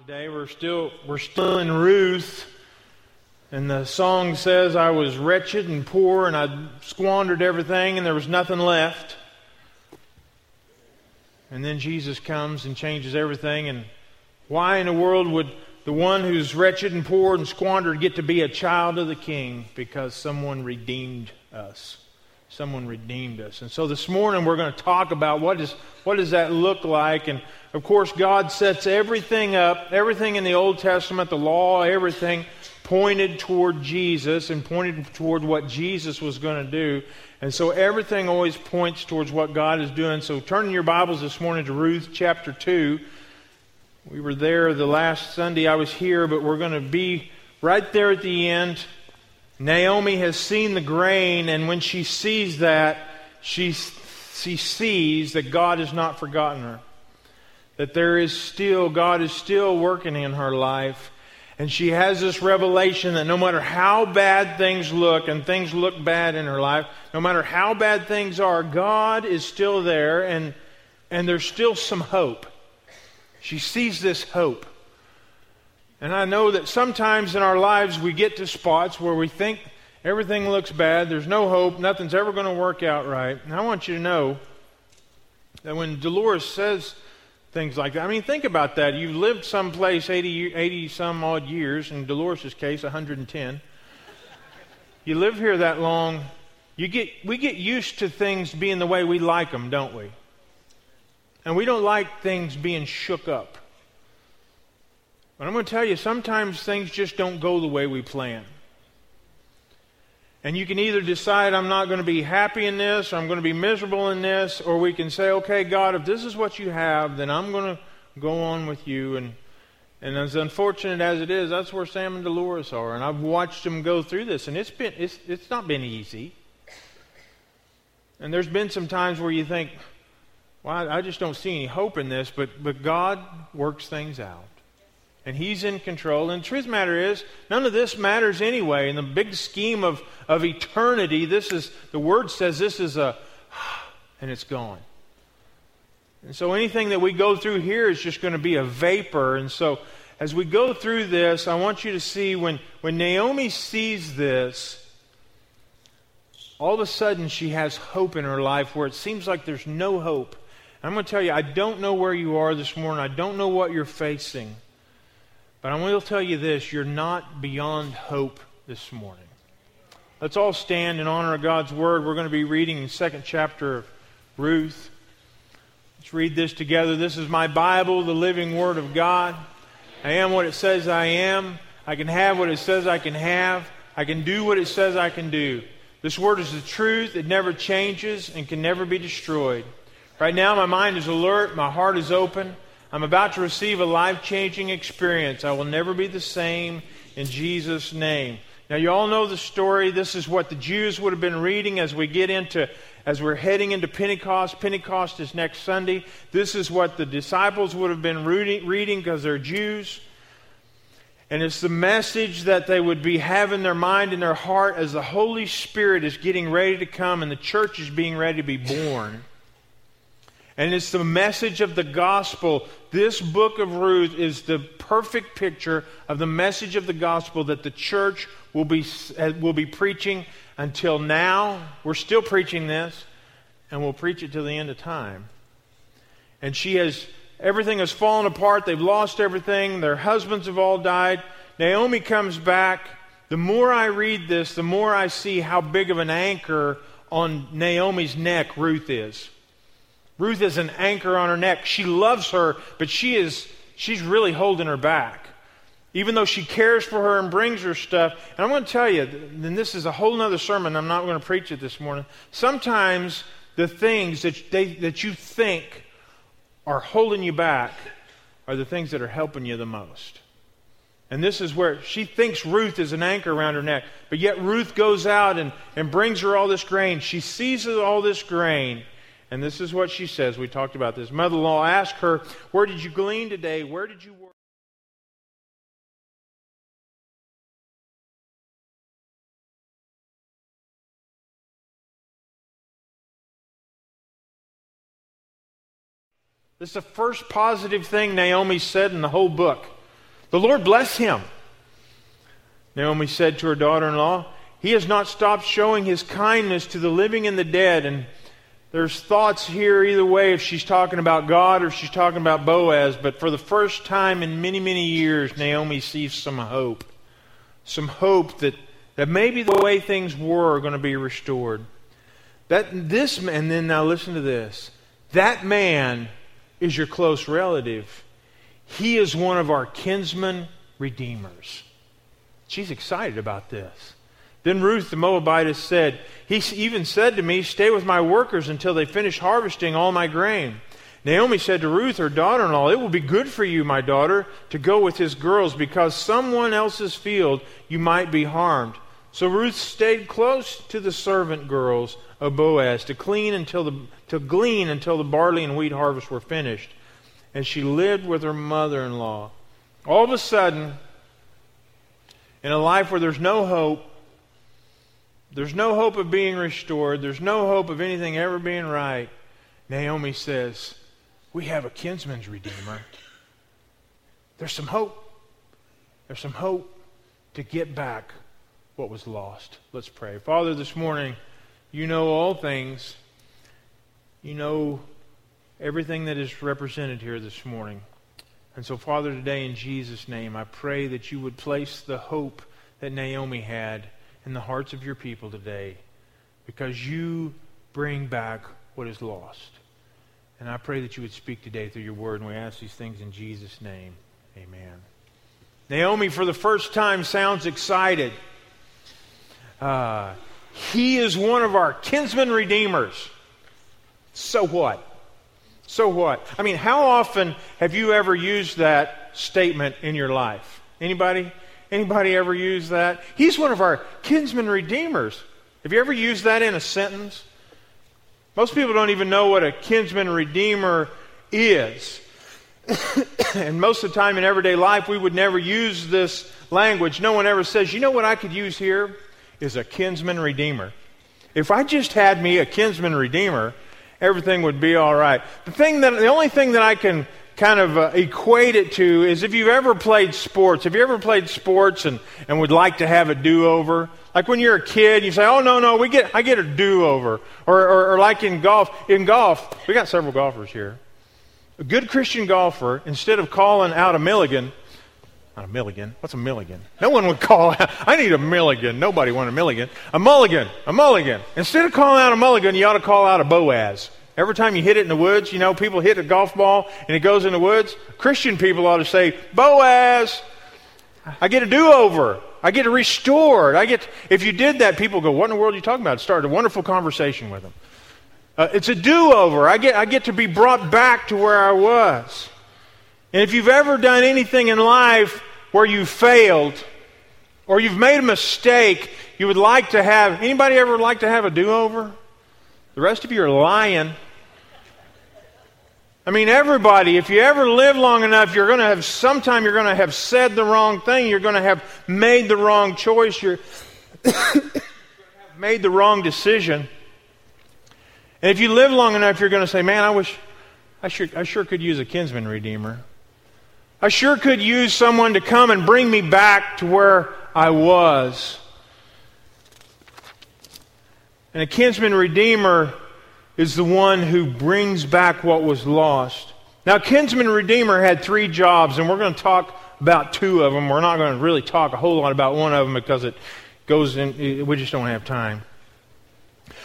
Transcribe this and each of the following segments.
Today we're still we're still in Ruth, and the song says, "I was wretched and poor, and I squandered everything, and there was nothing left." And then Jesus comes and changes everything. And why in the world would the one who's wretched and poor and squandered get to be a child of the King? Because someone redeemed us. Someone redeemed us. And so this morning we're going to talk about what, is, what does that look like. And of course, God sets everything up, everything in the Old Testament, the law, everything pointed toward Jesus and pointed toward what Jesus was going to do. And so everything always points towards what God is doing. So turn your Bibles this morning to Ruth chapter 2. We were there the last Sunday I was here, but we're going to be right there at the end. Naomi has seen the grain, and when she sees that, she, she sees that God has not forgotten her. That there is still, God is still working in her life. And she has this revelation that no matter how bad things look, and things look bad in her life, no matter how bad things are, God is still there, and, and there's still some hope. She sees this hope. And I know that sometimes in our lives we get to spots where we think everything looks bad, there's no hope, nothing's ever going to work out right. And I want you to know that when Dolores says things like that, I mean, think about that. You've lived someplace 80, 80 some odd years, in Dolores' case, 110. You live here that long, you get, we get used to things being the way we like them, don't we? And we don't like things being shook up. But I'm going to tell you, sometimes things just don't go the way we plan. And you can either decide, I'm not going to be happy in this, or I'm going to be miserable in this, or we can say, okay, God, if this is what you have, then I'm going to go on with you. And, and as unfortunate as it is, that's where Sam and Dolores are. And I've watched them go through this, and it's, been, it's, it's not been easy. And there's been some times where you think, well, I just don't see any hope in this, but, but God works things out and He's in control. And the truth matter is, none of this matters anyway. In the big scheme of, of eternity, this is, the Word says this is a, and it's gone. And so anything that we go through here is just going to be a vapor. And so as we go through this, I want you to see when, when Naomi sees this, all of a sudden she has hope in her life where it seems like there's no hope. I'm going to tell you, I don't know where you are this morning. I don't know what you're facing. But I will tell you this you're not beyond hope this morning. Let's all stand in honor of God's word. We're going to be reading the second chapter of Ruth. Let's read this together. This is my Bible, the living word of God. I am what it says I am. I can have what it says I can have. I can do what it says I can do. This word is the truth. It never changes and can never be destroyed. Right now, my mind is alert. My heart is open. I'm about to receive a life changing experience. I will never be the same in Jesus' name. Now, you all know the story. This is what the Jews would have been reading as we get into, as we're heading into Pentecost. Pentecost is next Sunday. This is what the disciples would have been reading because they're Jews. And it's the message that they would be having their mind and their heart as the Holy Spirit is getting ready to come and the church is being ready to be born. And it's the message of the gospel. This book of Ruth is the perfect picture of the message of the gospel that the church will be, uh, will be preaching until now. We're still preaching this, and we'll preach it till the end of time. And she has, everything has fallen apart. They've lost everything. Their husbands have all died. Naomi comes back. The more I read this, the more I see how big of an anchor on Naomi's neck Ruth is. Ruth is an anchor on her neck. She loves her, but she is she's really holding her back. Even though she cares for her and brings her stuff. And I'm going to tell you, and this is a whole other sermon, I'm not going to preach it this morning. Sometimes the things that, they, that you think are holding you back are the things that are helping you the most. And this is where she thinks Ruth is an anchor around her neck, but yet Ruth goes out and, and brings her all this grain. She sees all this grain and this is what she says. We talked about this. Mother in law asked her, Where did you glean today? Where did you work? This is the first positive thing Naomi said in the whole book. The Lord bless him. Naomi said to her daughter in law, He has not stopped showing his kindness to the living and the dead. And there's thoughts here either way if she's talking about God or if she's talking about Boaz. But for the first time in many, many years, Naomi sees some hope. Some hope that, that maybe the way things were are going to be restored. That this and then now listen to this. That man is your close relative. He is one of our kinsman redeemers. She's excited about this. Then Ruth the Moabitess said, He even said to me, Stay with my workers until they finish harvesting all my grain. Naomi said to Ruth, her daughter in law, It will be good for you, my daughter, to go with his girls, because someone else's field you might be harmed. So Ruth stayed close to the servant girls of Boaz to clean until the to glean until the barley and wheat harvest were finished. And she lived with her mother-in-law. All of a sudden, in a life where there's no hope, there's no hope of being restored, there's no hope of anything ever being right, Naomi says, We have a kinsman's redeemer. There's some hope. There's some hope to get back what was lost. Let's pray. Father, this morning, you know all things. You know everything that is represented here this morning. And so, Father, today in Jesus' name, I pray that you would place the hope that Naomi had in the hearts of your people today because you bring back what is lost. And I pray that you would speak today through your word, and we ask these things in Jesus' name. Amen. Naomi, for the first time, sounds excited. Uh, he is one of our kinsman redeemers. So what? So what? I mean, how often have you ever used that statement in your life? Anybody? Anybody ever use that? He's one of our kinsman redeemers. Have you ever used that in a sentence? Most people don't even know what a kinsman redeemer is. and most of the time in everyday life, we would never use this language. No one ever says, you know what I could use here? is a kinsman redeemer. If I just had me a kinsman redeemer, everything would be all right. The thing that the only thing that I can kind of uh, equate it to is if you've ever played sports. Have you ever played sports and, and would like to have a do-over? Like when you're a kid, you say, "Oh no, no, we get I get a do-over," or, or, or like in golf. In golf, we got several golfers here. A good Christian golfer, instead of calling out a milligan, not a milligan. What's a milligan? No one would call out, I need a milligan. Nobody wanted a milligan. A mulligan. A mulligan. Instead of calling out a mulligan, you ought to call out a Boaz. Every time you hit it in the woods, you know, people hit a golf ball and it goes in the woods. Christian people ought to say, Boaz, I get a do over. I get restored. I get, if you did that, people go, What in the world are you talking about? Start a wonderful conversation with them. Uh, it's a do over. I get, I get to be brought back to where I was. And if you've ever done anything in life where you failed or you've made a mistake, you would like to have anybody ever like to have a do-over? The rest of you are lying. I mean, everybody, if you ever live long enough, you're going to have, sometime you're going to have said the wrong thing. You're going to have made the wrong choice. You're made the wrong decision. And if you live long enough, you're going to say, man, I wish, I sure, I sure could use a kinsman redeemer. I sure could use someone to come and bring me back to where I was. And a kinsman redeemer is the one who brings back what was lost. Now, kinsman redeemer had three jobs, and we're going to talk about two of them. We're not going to really talk a whole lot about one of them because it goes in, we just don't have time.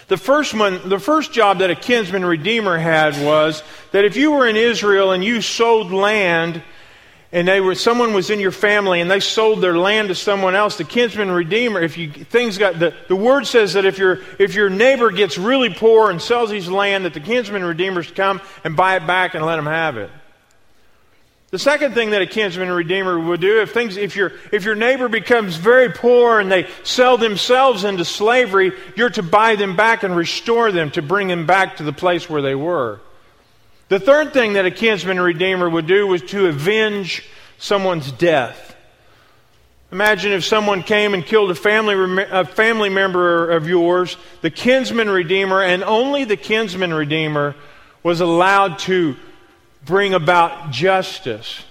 The first one, the first job that a kinsman redeemer had was that if you were in Israel and you sold land and they were someone was in your family and they sold their land to someone else the kinsman redeemer if you things got the, the word says that if your if your neighbor gets really poor and sells his land that the kinsman redeemers come and buy it back and let him have it. The second thing that a kinsman redeemer would do if things if your if your neighbor becomes very poor and they sell themselves into slavery you're to buy them back and restore them to bring them back to the place where they were the third thing that a kinsman redeemer would do was to avenge someone's death. Imagine if someone came and killed a family, a family member of yours, the kinsman redeemer, and only the kinsman redeemer was allowed to bring about justice.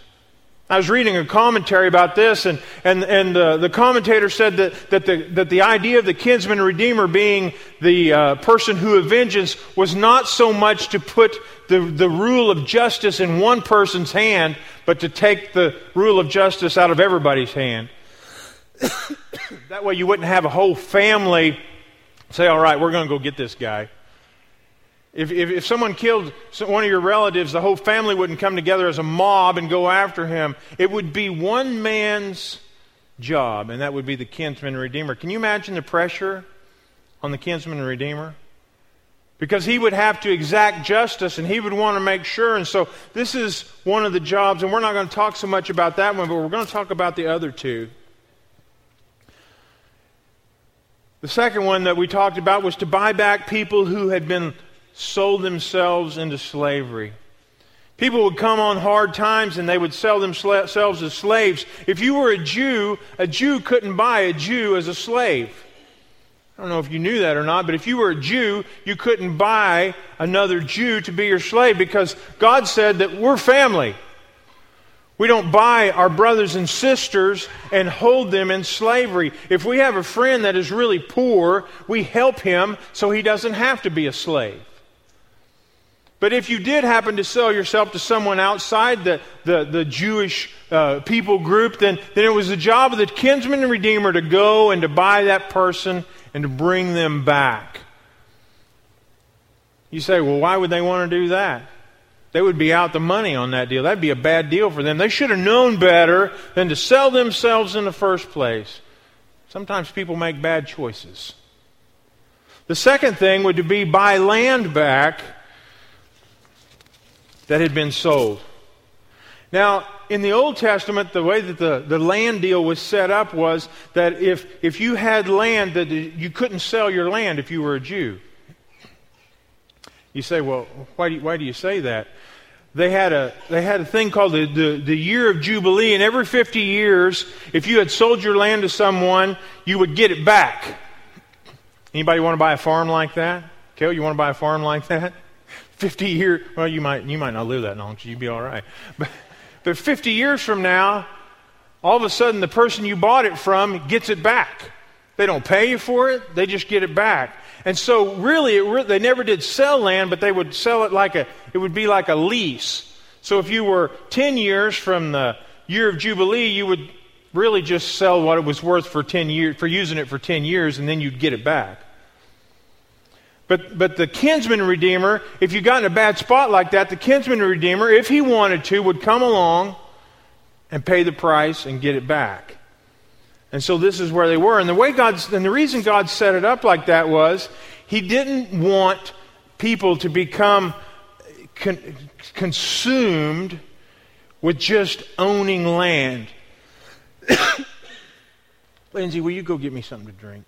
I was reading a commentary about this, and, and, and the commentator said that, that, the, that the idea of the kinsman redeemer being the uh, person who avenges was not so much to put the, the rule of justice in one person's hand, but to take the rule of justice out of everybody's hand. that way you wouldn't have a whole family say, all right, we're going to go get this guy. If, if, if, someone killed one of your relatives, the whole family wouldn't come together as a mob and go after him. It would be one man's job, and that would be the kinsman redeemer. Can you imagine the pressure on the kinsman redeemer? Because he would have to exact justice and he would want to make sure. And so, this is one of the jobs, and we're not going to talk so much about that one, but we're going to talk about the other two. The second one that we talked about was to buy back people who had been sold themselves into slavery. People would come on hard times and they would sell themselves as slaves. If you were a Jew, a Jew couldn't buy a Jew as a slave. I don't know if you knew that or not, but if you were a Jew, you couldn't buy another Jew to be your slave because God said that we're family. We don't buy our brothers and sisters and hold them in slavery. If we have a friend that is really poor, we help him so he doesn't have to be a slave. But if you did happen to sell yourself to someone outside the, the, the Jewish uh, people group, then, then it was the job of the kinsman and redeemer to go and to buy that person and to bring them back. You say, well, why would they want to do that? They would be out the money on that deal. That'd be a bad deal for them. They should have known better than to sell themselves in the first place. Sometimes people make bad choices. The second thing would be buy land back that had been sold. Now, in the Old Testament, the way that the, the land deal was set up was that if, if you had land, that you couldn't sell your land if you were a Jew. You say, well, why do you, why do you say that? They had a, they had a thing called the, the, the year of Jubilee, and every 50 years, if you had sold your land to someone, you would get it back. Anybody want to buy a farm like that? Kel, you want to buy a farm like that? 50 years, well, you might, you might not live that long, so you'd be all right. But, but 50 years from now, all of a sudden the person you bought it from gets it back. They don't pay you for it, they just get it back. And so, really, re- they never did sell land, but they would sell it like a, it would be like a lease. So, if you were 10 years from the year of Jubilee, you would really just sell what it was worth for 10 years, for using it for 10 years, and then you'd get it back. But, but the kinsman redeemer, if you got in a bad spot like that, the kinsman redeemer, if he wanted to, would come along and pay the price and get it back. And so this is where they were. And the way God's, and the reason God set it up like that was he didn't want people to become con- consumed with just owning land. Lindsay, will you go get me something to drink?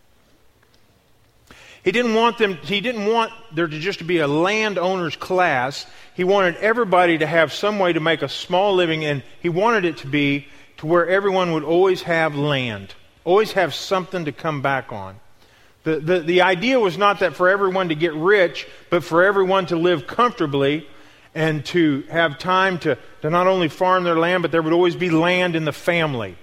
He didn't want them, he didn't want there to just be a landowner's class. He wanted everybody to have some way to make a small living, and he wanted it to be to where everyone would always have land, always have something to come back on. The, the, the idea was not that for everyone to get rich, but for everyone to live comfortably and to have time to, to not only farm their land, but there would always be land in the family.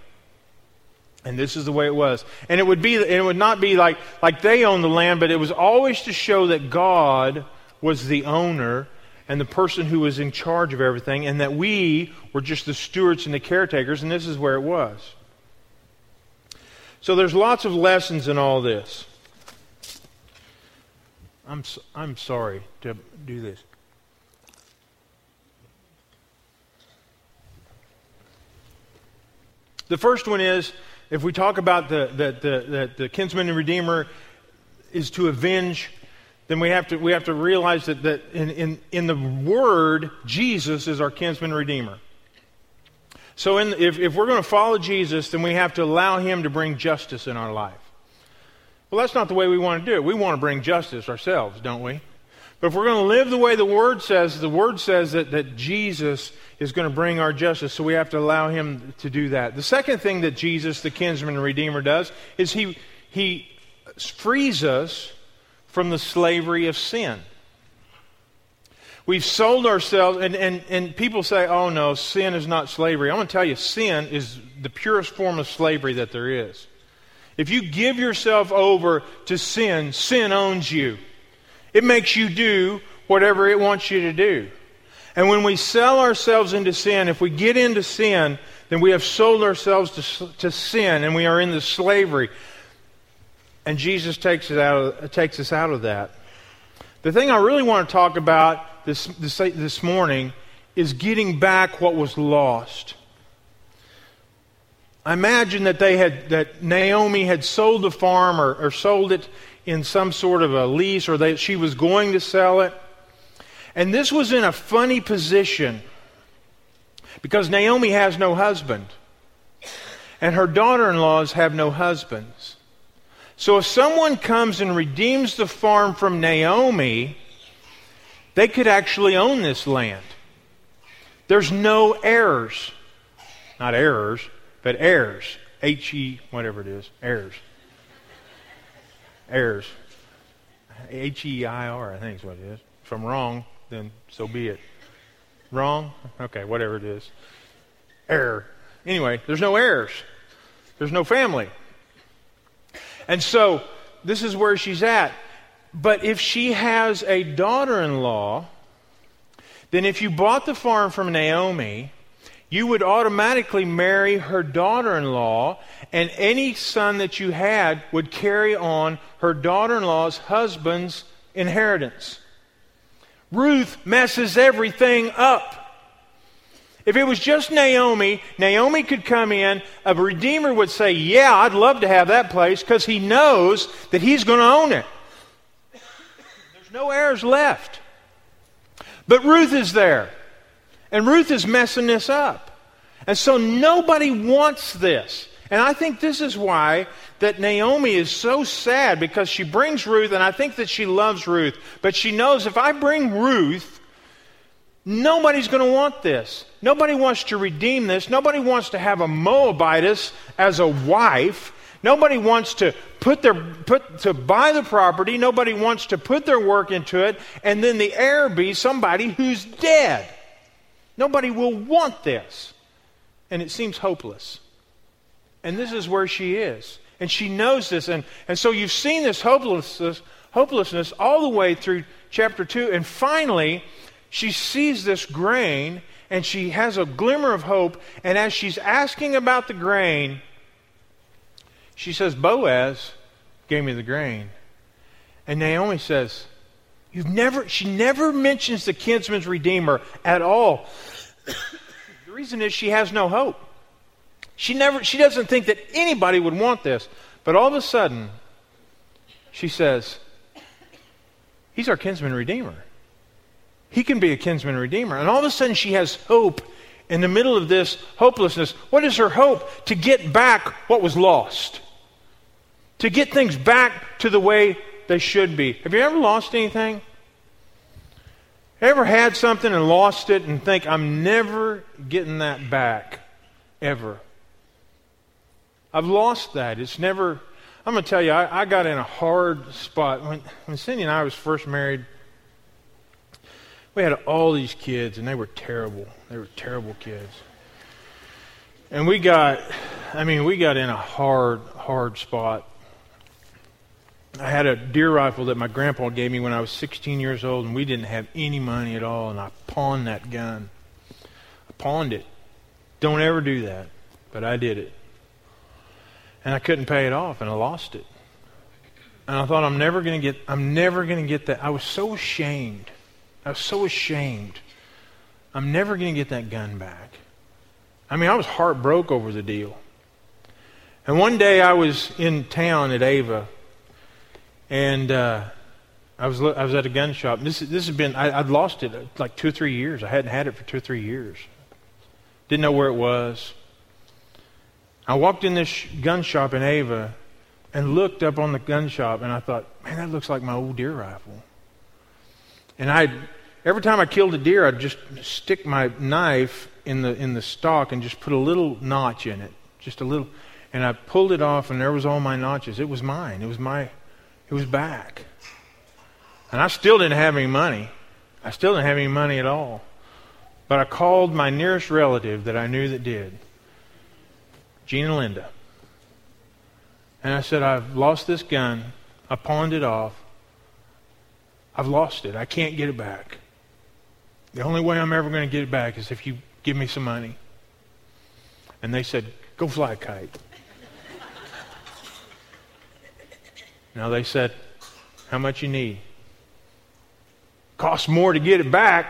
And this is the way it was. And it would be it would not be like like they owned the land, but it was always to show that God was the owner and the person who was in charge of everything and that we were just the stewards and the caretakers and this is where it was. So there's lots of lessons in all this. I'm I'm sorry to do this. The first one is if we talk about the, the, the, the, kinsman and redeemer is to avenge, then we have to, we have to realize that, that in, in, in the Word, Jesus is our kinsman redeemer. So in, if, if we're going to follow Jesus, then we have to allow Him to bring justice in our life. Well, that's not the way we want to do it. We want to bring justice ourselves, don't we? But if we're going to live the way the Word says, the Word says that, that Jesus is going to bring our justice, so we have to allow Him to do that. The second thing that Jesus, the kinsman and redeemer, does is He, he frees us from the slavery of sin. We've sold ourselves, and, and, and people say, oh no, sin is not slavery. I'm going to tell you, sin is the purest form of slavery that there is. If you give yourself over to sin, sin owns you. It makes you do whatever it wants you to do. And when we sell ourselves into sin, if we get into sin, then we have sold ourselves to, to sin and we are in the slavery. And Jesus takes, it out of, takes us out of that. The thing I really want to talk about this, this, this morning is getting back what was lost. I imagine that they had that Naomi had sold the farm or, or sold it in some sort of a lease or that she was going to sell it. And this was in a funny position because Naomi has no husband. And her daughter in laws have no husbands. So if someone comes and redeems the farm from Naomi, they could actually own this land. There's no heirs. Not errors, but heirs. H E, whatever it is. Heirs. Heirs. H E I R, I think is what it is. If I'm wrong, then so be it. Wrong? Okay, whatever it is. Error. Anyway, there's no heirs. There's no family. And so this is where she's at. But if she has a daughter in law, then if you bought the farm from Naomi, you would automatically marry her daughter in law, and any son that you had would carry on her daughter in law's husband's inheritance. Ruth messes everything up. If it was just Naomi, Naomi could come in, a redeemer would say, Yeah, I'd love to have that place because he knows that he's going to own it. There's no heirs left. But Ruth is there. And Ruth is messing this up. And so nobody wants this. And I think this is why that Naomi is so sad because she brings Ruth, and I think that she loves Ruth. But she knows if I bring Ruth, Nobody's going to want this. Nobody wants to redeem this. Nobody wants to have a Moabitess as a wife. Nobody wants to put their put to buy the property. Nobody wants to put their work into it, and then the heir be somebody who's dead. Nobody will want this, and it seems hopeless. And this is where she is, and she knows this, and and so you've seen this hopelessness hopelessness all the way through chapter two, and finally she sees this grain and she has a glimmer of hope. And as she's asking about the grain, she says, Boaz gave me the grain. And Naomi says, You've never, she never mentions the kinsman's redeemer at all. the reason is she has no hope. She never, she doesn't think that anybody would want this. But all of a sudden, she says, He's our kinsman redeemer. He can be a kinsman redeemer. And all of a sudden, she has hope in the middle of this hopelessness. What is her hope? To get back what was lost, to get things back to the way they should be. Have you ever lost anything? Ever had something and lost it and think, I'm never getting that back, ever? I've lost that. It's never, I'm going to tell you, I, I, got in a hard spot. When, when Cindy and I was first married, we had all these kids, and they were terrible. They were terrible kids. And we got, I mean, we got in a hard, hard spot. I had a deer rifle that my grandpa gave me when I was 16 years old, and we didn't have any money at all, and I pawned that gun. I pawned it. Don't ever do that, but I did it. And I couldn't pay it off, and I lost it. And I thought I'm never going to get I'm never going to get that. I was so ashamed. I was so ashamed. I'm never going to get that gun back. I mean, I was heartbroken over the deal. And one day I was in town at Ava, and uh, I was I was at a gun shop. This this has been I, would lost it like two or three years. I hadn't had it for two or three years. Didn't know where it was. I walked in this gun shop in Ava, and looked up on the gun shop, and I thought, man, that looks like my old deer rifle. And I, every time I killed a deer, I'd just stick my knife in the in the stock and just put a little notch in it, just a little. And I pulled it off, and there was all my notches. It was mine. It was my, it was back. And I still didn't have any money. I still didn't have any money at all. But I called my nearest relative that I knew that did, Gene and Linda. And I said, I've lost this gun. I pawned it off. I've lost it. I can't get it back. The only way I'm ever going to get it back is if you give me some money. And they said, Go fly a kite. Now they said, How much you need? Costs more to get it back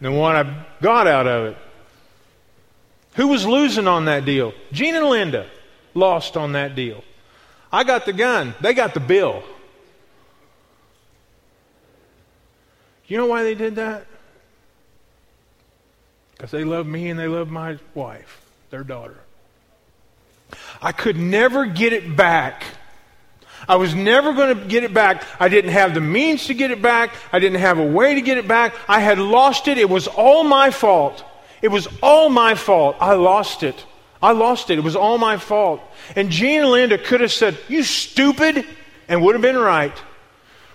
than what I got out of it. Who was losing on that deal? Gene and Linda lost on that deal. I got the gun, they got the bill. You know why they did that? Because they love me and they love my wife, their daughter. I could never get it back. I was never going to get it back. I didn't have the means to get it back. I didn't have a way to get it back. I had lost it. It was all my fault. It was all my fault. I lost it. I lost it. It was all my fault. And Gene and Linda could have said, You stupid, and would have been right.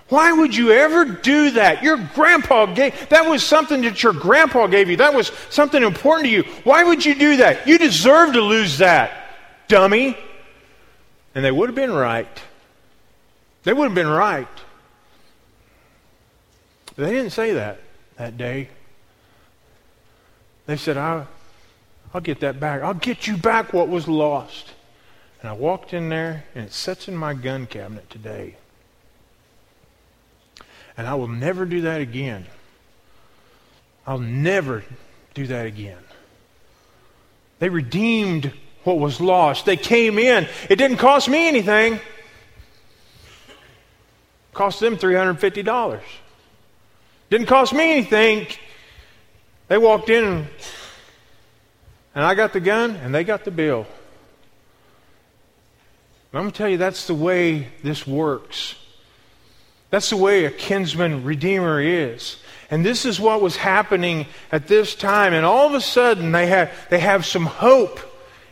Why would you ever do that? Your grandpa gave, that was something that your grandpa gave you. That was something important to you. Why would you do that? You deserve to lose that, dummy. And they would have been right. They would have been right. They didn't say that that day. They said, I'll, I'll get that back. I'll get you back what was lost. And I walked in there, and it sits in my gun cabinet today. And I will never do that again. I'll never do that again. They redeemed what was lost. They came in. It didn't cost me anything cost them $350. Didn't cost me anything. They walked in and, and I got the gun and they got the bill. I'm going to tell you that's the way this works. That's the way a kinsman redeemer is. And this is what was happening at this time. And all of a sudden, they have, they have some hope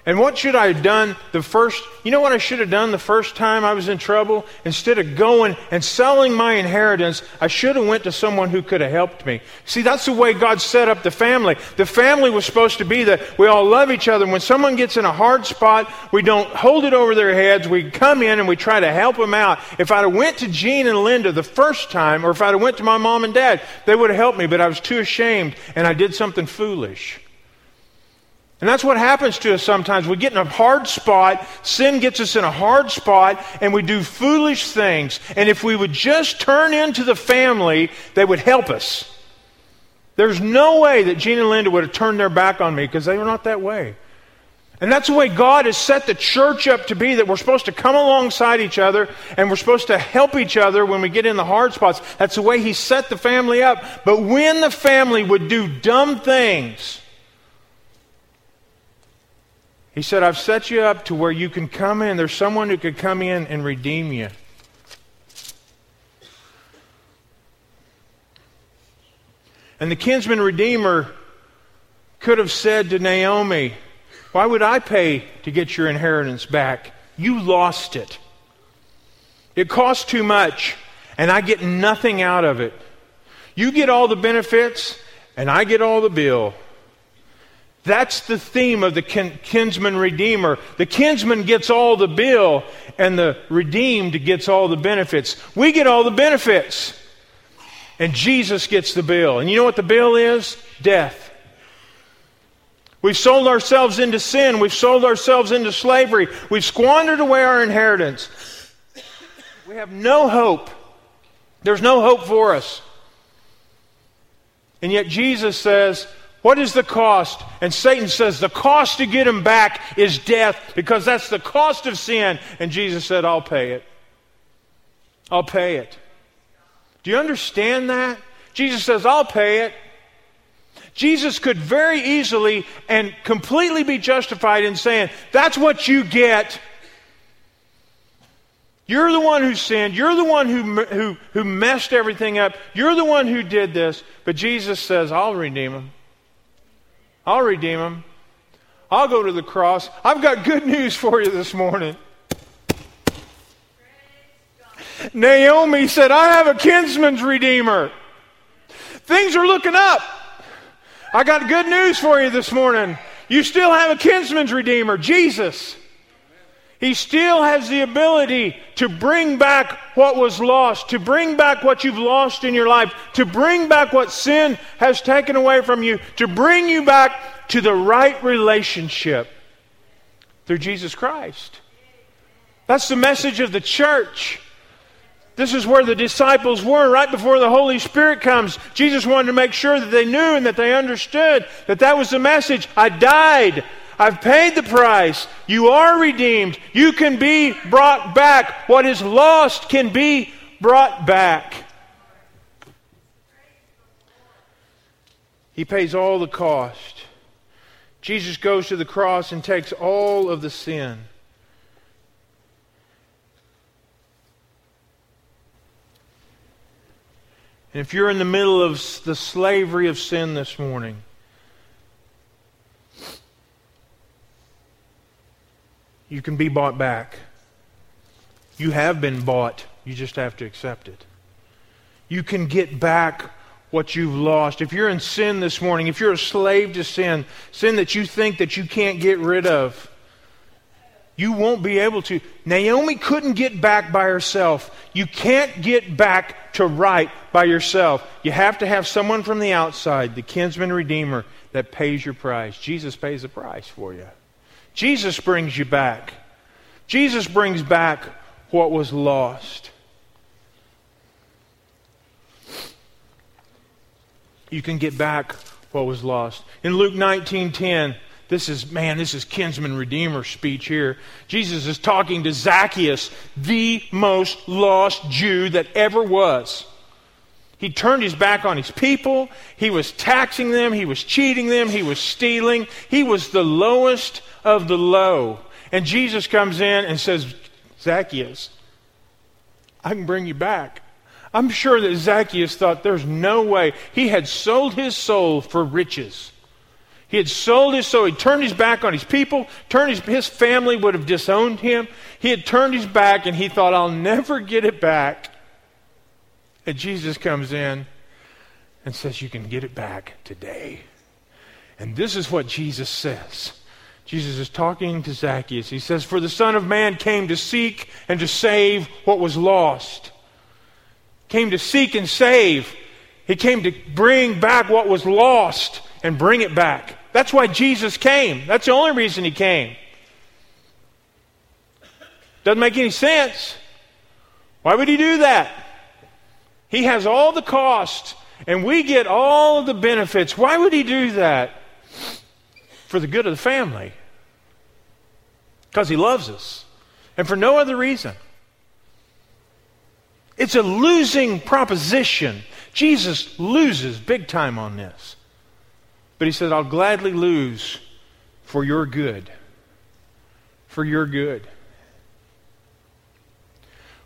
and what should I have done the first? You know what I should have done the first time I was in trouble? Instead of going and selling my inheritance, I should have went to someone who could have helped me. See, that's the way God set up the family. The family was supposed to be that we all love each other. When someone gets in a hard spot, we don't hold it over their heads. We come in and we try to help them out. If I'd have went to Gene and Linda the first time, or if I'd have went to my mom and dad, they would have helped me, but I was too ashamed and I did something foolish. And that's what happens to us sometimes. We get in a hard spot, sin gets us in a hard spot, and we do foolish things. And if we would just turn into the family, they would help us. There's no way that Gene and Linda would have turned their back on me because they were not that way. And that's the way God has set the church up to be that we're supposed to come alongside each other and we're supposed to help each other when we get in the hard spots. That's the way He set the family up. But when the family would do dumb things, he said, I've set you up to where you can come in. There's someone who could come in and redeem you. And the kinsman redeemer could have said to Naomi, Why would I pay to get your inheritance back? You lost it. It cost too much, and I get nothing out of it. You get all the benefits, and I get all the bill. That's the theme of the kin- kinsman redeemer. The kinsman gets all the bill, and the redeemed gets all the benefits. We get all the benefits, and Jesus gets the bill. And you know what the bill is? Death. We've sold ourselves into sin. We've sold ourselves into slavery. We've squandered away our inheritance. We have no hope. There's no hope for us. And yet Jesus says, what is the cost? And Satan says the cost to get him back is death because that's the cost of sin. And Jesus said, I'll pay it. I'll pay it. Do you understand that? Jesus says, I'll pay it. Jesus could very easily and completely be justified in saying, That's what you get. You're the one who sinned. You're the one who, who, who messed everything up. You're the one who did this. But Jesus says, I'll redeem him. I'll redeem them. I'll go to the cross. I've got good news for you this morning. Naomi said, I have a kinsman's redeemer. Things are looking up. I got good news for you this morning. You still have a kinsman's redeemer, Jesus. He still has the ability to bring back what was lost, to bring back what you've lost in your life, to bring back what sin has taken away from you, to bring you back to the right relationship through Jesus Christ. That's the message of the church. This is where the disciples were right before the Holy Spirit comes. Jesus wanted to make sure that they knew and that they understood that that was the message. I died. I've paid the price. You are redeemed. You can be brought back. What is lost can be brought back. He pays all the cost. Jesus goes to the cross and takes all of the sin. And if you're in the middle of the slavery of sin this morning, you can be bought back. You have been bought. You just have to accept it. You can get back what you've lost. If you're in sin this morning, if you're a slave to sin, sin that you think that you can't get rid of, you won't be able to. Naomi couldn't get back by herself. You can't get back to right by yourself. You have to have someone from the outside, the kinsman redeemer, that pays your price. Jesus pays the price for you. Jesus brings you back. Jesus brings back what was lost. You can get back what was lost. In Luke 19:10, this is, man, this is kinsman redeemer speech here. Jesus is talking to Zacchaeus, the most lost Jew that ever was. He turned his back on his people. He was taxing them. He was cheating them. He was stealing. He was the lowest of the low. And Jesus comes in and says, Zacchaeus, I can bring you back. I'm sure that Zacchaeus thought there's no way. He had sold his soul for riches. He had sold his soul. He turned his back on his people. Turned his, his family would have disowned him. He had turned his back and he thought, I'll never get it back. And Jesus comes in and says, You can get it back today. And this is what Jesus says. Jesus is talking to Zacchaeus. He says, For the Son of Man came to seek and to save what was lost. Came to seek and save. He came to bring back what was lost and bring it back. That's why Jesus came. That's the only reason he came. Doesn't make any sense. Why would he do that? He has all the cost and we get all of the benefits. Why would he do that? For the good of the family. Because he loves us. And for no other reason. It's a losing proposition. Jesus loses big time on this. But he said, I'll gladly lose for your good. For your good.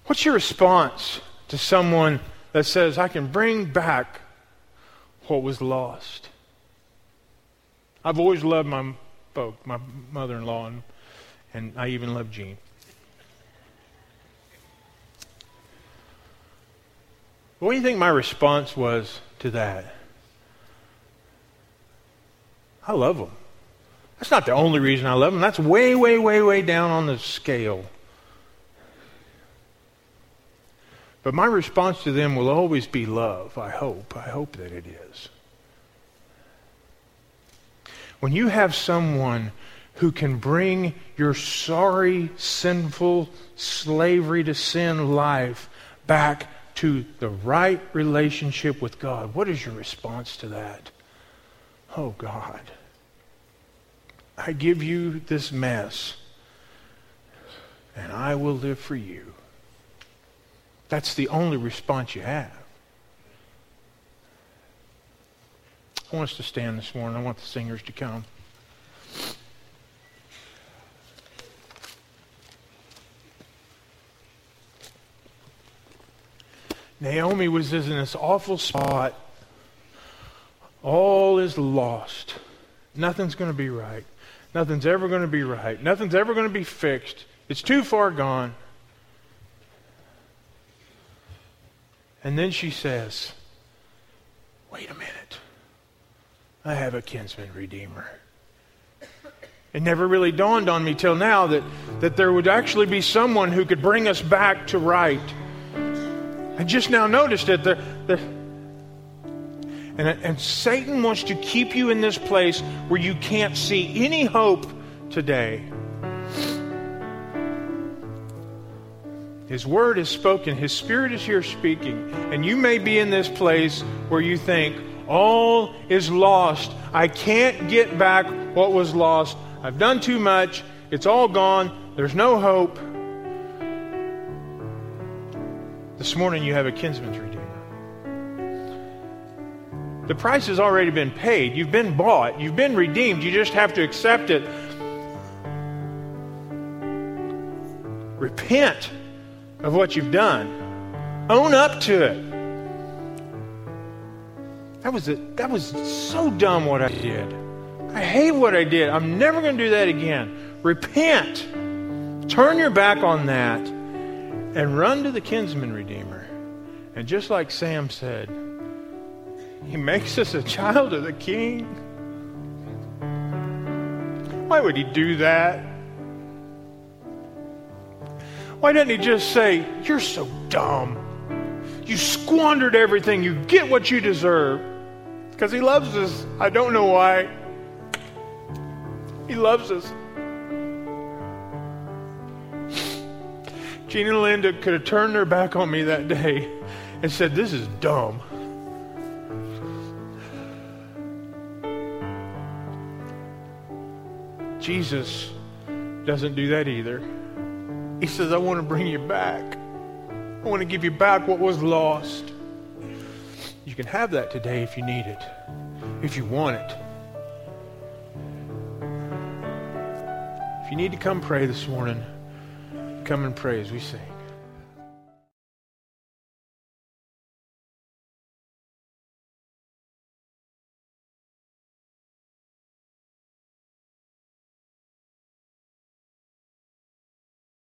What's your response to someone that says, I can bring back what was lost? I've always loved my folk, my mother in law, and, and I even love Gene. What do you think my response was to that? I love them. That's not the only reason I love them. That's way, way, way, way down on the scale. But my response to them will always be love. I hope. I hope that it is. When you have someone who can bring your sorry, sinful, slavery to sin life back to the right relationship with God, what is your response to that? Oh, God. I give you this mess, and I will live for you. That's the only response you have. I want us to stand this morning. I want the singers to come. Naomi was in this awful spot. All is lost. Nothing's going to be right. Nothing's ever going to be right. Nothing's ever going to be fixed. It's too far gone. And then she says, wait a minute. I have a kinsman redeemer. It never really dawned on me till now that, that there would actually be someone who could bring us back to right. I just now noticed it. The, the, and, and Satan wants to keep you in this place where you can't see any hope today. His word is spoken, His spirit is here speaking, and you may be in this place where you think, all is lost. I can't get back what was lost. I've done too much. It's all gone. There's no hope. This morning you have a kinsman's redeemer. The price has already been paid. You've been bought. You've been redeemed. You just have to accept it. Repent of what you've done. Own up to it. That was, a, that was so dumb what I did. I hate what I did. I'm never going to do that again. Repent. Turn your back on that and run to the kinsman redeemer. And just like Sam said, he makes us a child of the king. Why would he do that? Why doesn't he just say, You're so dumb? You squandered everything. You get what you deserve. Because he loves us. I don't know why. He loves us. Gina and Linda could have turned their back on me that day and said, This is dumb. Jesus doesn't do that either. He says, I want to bring you back. I want to give you back what was lost. You can have that today if you need it, if you want it. If you need to come pray this morning, come and pray as we sing.